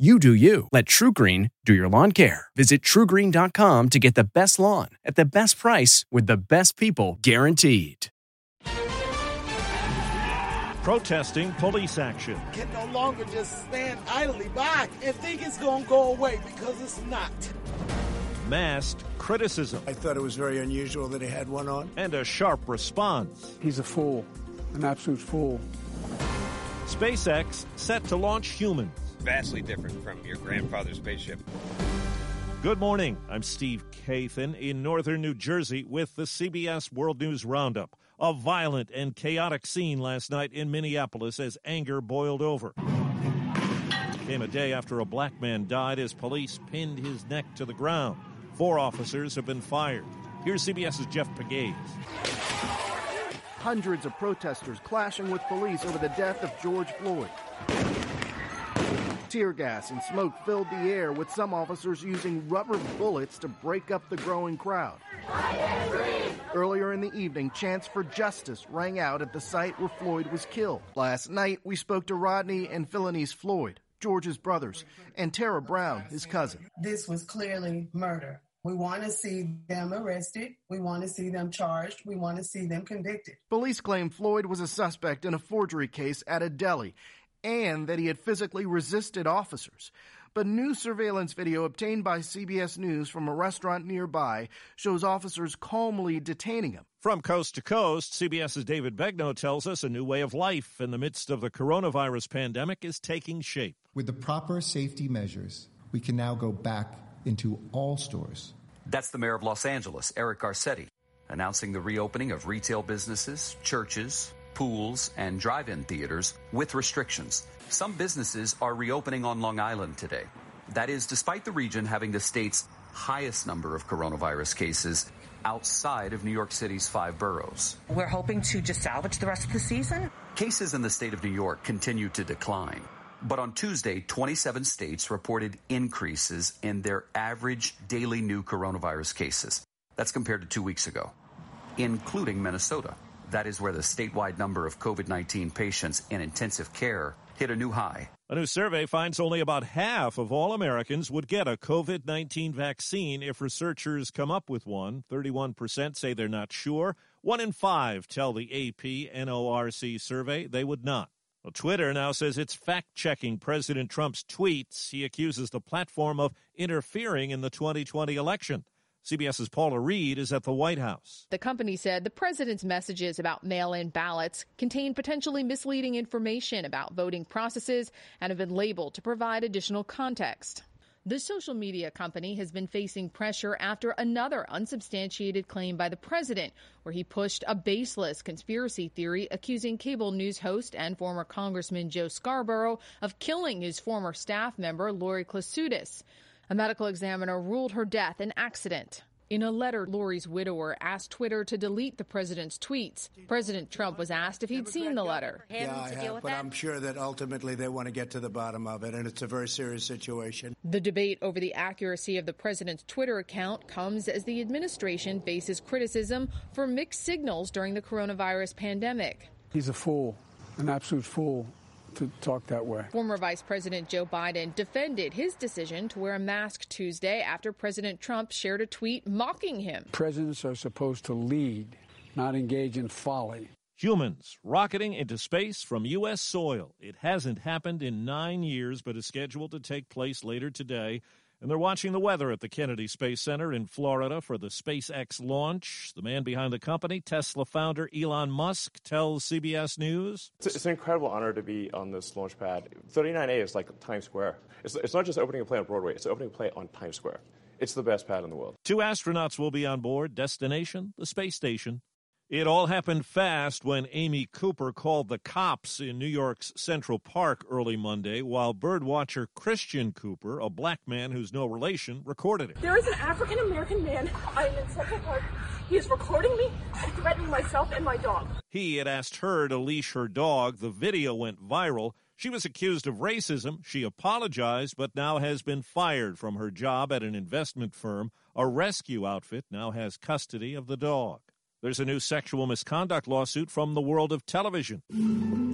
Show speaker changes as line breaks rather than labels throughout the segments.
You do you. Let TruGreen do your lawn care. Visit trugreen.com to get the best lawn at the best price with the best people guaranteed.
Protesting police action.
Can no longer just stand idly by and think it's going to go away because it's not.
Masked criticism.
I thought it was very unusual that he had one on.
And a sharp response.
He's a fool, an absolute fool.
SpaceX set to launch humans
vastly different from your grandfather's spaceship.
Good morning. I'm Steve Kathan in northern New Jersey with the CBS World News Roundup. A violent and chaotic scene last night in Minneapolis as anger boiled over. Came a day after a black man died as police pinned his neck to the ground. Four officers have been fired. Here's CBS's Jeff Pegues.
Hundreds of protesters clashing with police over the death of George Floyd. Tear gas and smoke filled the air, with some officers using rubber bullets to break up the growing crowd. Earlier in the evening, chants for justice rang out at the site where Floyd was killed. Last night, we spoke to Rodney and Philonise Floyd, George's brothers, and Tara Brown, his cousin.
This was clearly murder. We want to see them arrested. We want to see them charged. We want to see them convicted.
Police claim Floyd was a suspect in a forgery case at a deli and that he had physically resisted officers. But new surveillance video obtained by CBS News from a restaurant nearby shows officers calmly detaining him.
From coast to coast, CBS's David Begnaud tells us a new way of life in the midst of the coronavirus pandemic is taking shape.
With the proper safety measures, we can now go back into all stores.
That's the mayor of Los Angeles, Eric Garcetti, announcing the reopening of retail businesses, churches, pools, and drive in theaters with restrictions. Some businesses are reopening on Long Island today. That is, despite the region having the state's highest number of coronavirus cases outside of New York City's five boroughs.
We're hoping to just salvage the rest of the season.
Cases in the state of New York continue to decline. But on Tuesday, 27 states reported increases in their average daily new coronavirus cases. That's compared to two weeks ago, including Minnesota. That is where the statewide number of COVID 19 patients in intensive care hit a new high.
A new survey finds only about half of all Americans would get a COVID 19 vaccine if researchers come up with one. 31% say they're not sure. One in five tell the AP NORC survey they would not. Well, Twitter now says it's fact checking President Trump's tweets. He accuses the platform of interfering in the 2020 election. CBS's Paula Reid is at the White House.
The company said the president's messages about mail in ballots contain potentially misleading information about voting processes and have been labeled to provide additional context. The social media company has been facing pressure after another unsubstantiated claim by the president, where he pushed a baseless conspiracy theory accusing cable news host and former Congressman Joe Scarborough of killing his former staff member, Lori Klausutis. A medical examiner ruled her death an accident. In a letter, Lori's widower asked Twitter to delete the president's tweets. President Trump was asked if he'd seen the letter.
Yeah, I have, but I'm sure that ultimately they want to get to the bottom of it, and it's a very serious situation.
The debate over the accuracy of the president's Twitter account comes as the administration faces criticism for mixed signals during the coronavirus pandemic.
He's a fool, an absolute fool to talk that way.
Former Vice President Joe Biden defended his decision to wear a mask Tuesday after President Trump shared a tweet mocking him.
Presidents are supposed to lead, not engage in folly.
Humans rocketing into space from U.S. soil. It hasn't happened in nine years, but is scheduled to take place later today. And they're watching the weather at the Kennedy Space Center in Florida for the SpaceX launch. The man behind the company, Tesla founder Elon Musk, tells CBS News.
It's, it's an incredible honor to be on this launch pad. 39A is like Times Square. It's, it's not just opening a play on Broadway, it's opening a play on Times Square. It's the best pad in the world.
Two astronauts will be on board. Destination, the space station. It all happened fast when Amy Cooper called the cops in New York's Central Park early Monday while birdwatcher Christian Cooper, a black man who's no relation, recorded it.
There is an African American man. I am in Central Park. He is recording me and threatening myself and my dog.
He had asked her to leash her dog. The video went viral. She was accused of racism. She apologized, but now has been fired from her job at an investment firm. A rescue outfit now has custody of the dog. There's a new sexual misconduct lawsuit from the world of television.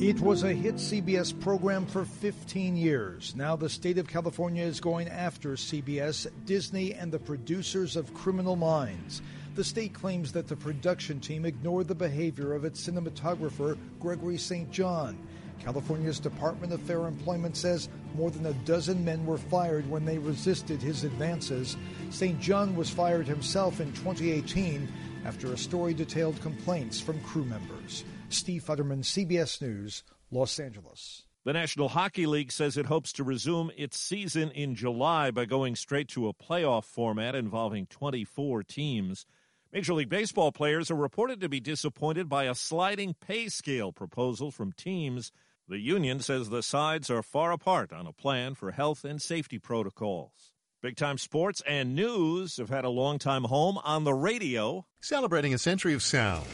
It was a hit CBS program for 15 years. Now the state of California is going after CBS, Disney, and the producers of Criminal Minds. The state claims that the production team ignored the behavior of its cinematographer, Gregory St. John. California's Department of Fair Employment says more than a dozen men were fired when they resisted his advances. St. John was fired himself in 2018 after a story detailed complaints from crew members. Steve Futterman, CBS News, Los Angeles.
The National Hockey League says it hopes to resume its season in July by going straight to a playoff format involving 24 teams. Major League Baseball players are reported to be disappointed by a sliding pay scale proposal from teams. The union says the sides are far apart on a plan for health and safety protocols. Big time sports and news have had a long time home on the radio.
Celebrating a century of sound.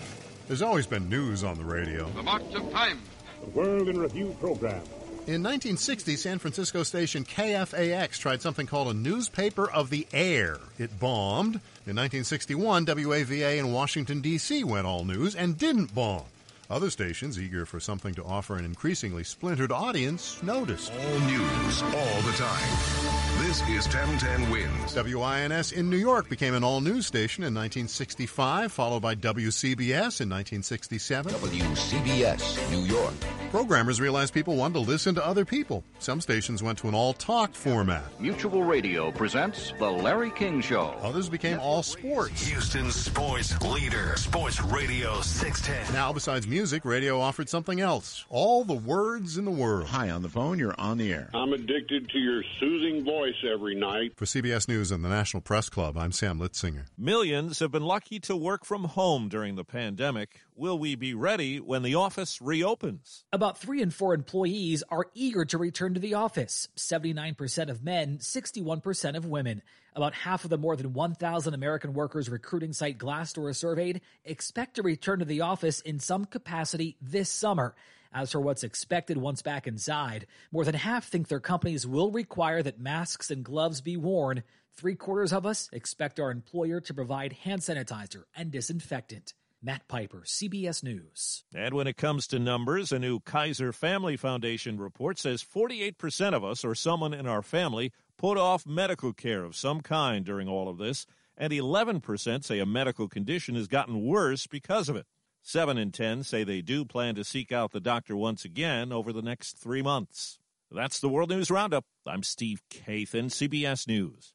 There's always been news on the radio.
The March of Time.
The World in Review program.
In 1960, San Francisco station KFAX tried something called a newspaper of the air. It bombed. In 1961, WAVA in Washington, D.C. went all news and didn't bomb. Other stations, eager for something to offer an increasingly splintered audience, noticed.
All news, all the time. This is 1010 Wins.
WINS in New York became an all news station in 1965, followed by WCBS in 1967.
WCBS, New York.
Programmers realized people wanted to listen to other people. Some stations went to an all talk format.
Mutual Radio presents The Larry King Show.
Others became all sports.
Houston's sports leader, Sports Radio 610.
Now, besides music, radio offered something else all the words in the world.
Hi, on the phone, you're on the air.
I'm addicted to your soothing voice every night.
For CBS News and the National Press Club, I'm Sam Litzinger.
Millions have been lucky to work from home during the pandemic. Will we be ready when the office reopens?
About three in four employees are eager to return to the office 79% of men, 61% of women. About half of the more than 1,000 American workers recruiting site Glassdoor surveyed expect to return to the office in some capacity this summer. As for what's expected once back inside, more than half think their companies will require that masks and gloves be worn. Three quarters of us expect our employer to provide hand sanitizer and disinfectant. Matt Piper, CBS News.
And when it comes to numbers, a new Kaiser Family Foundation report says 48% of us or someone in our family put off medical care of some kind during all of this, and 11% say a medical condition has gotten worse because of it. 7 in 10 say they do plan to seek out the doctor once again over the next three months. That's the World News Roundup. I'm Steve Kathan, CBS News.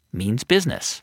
means business.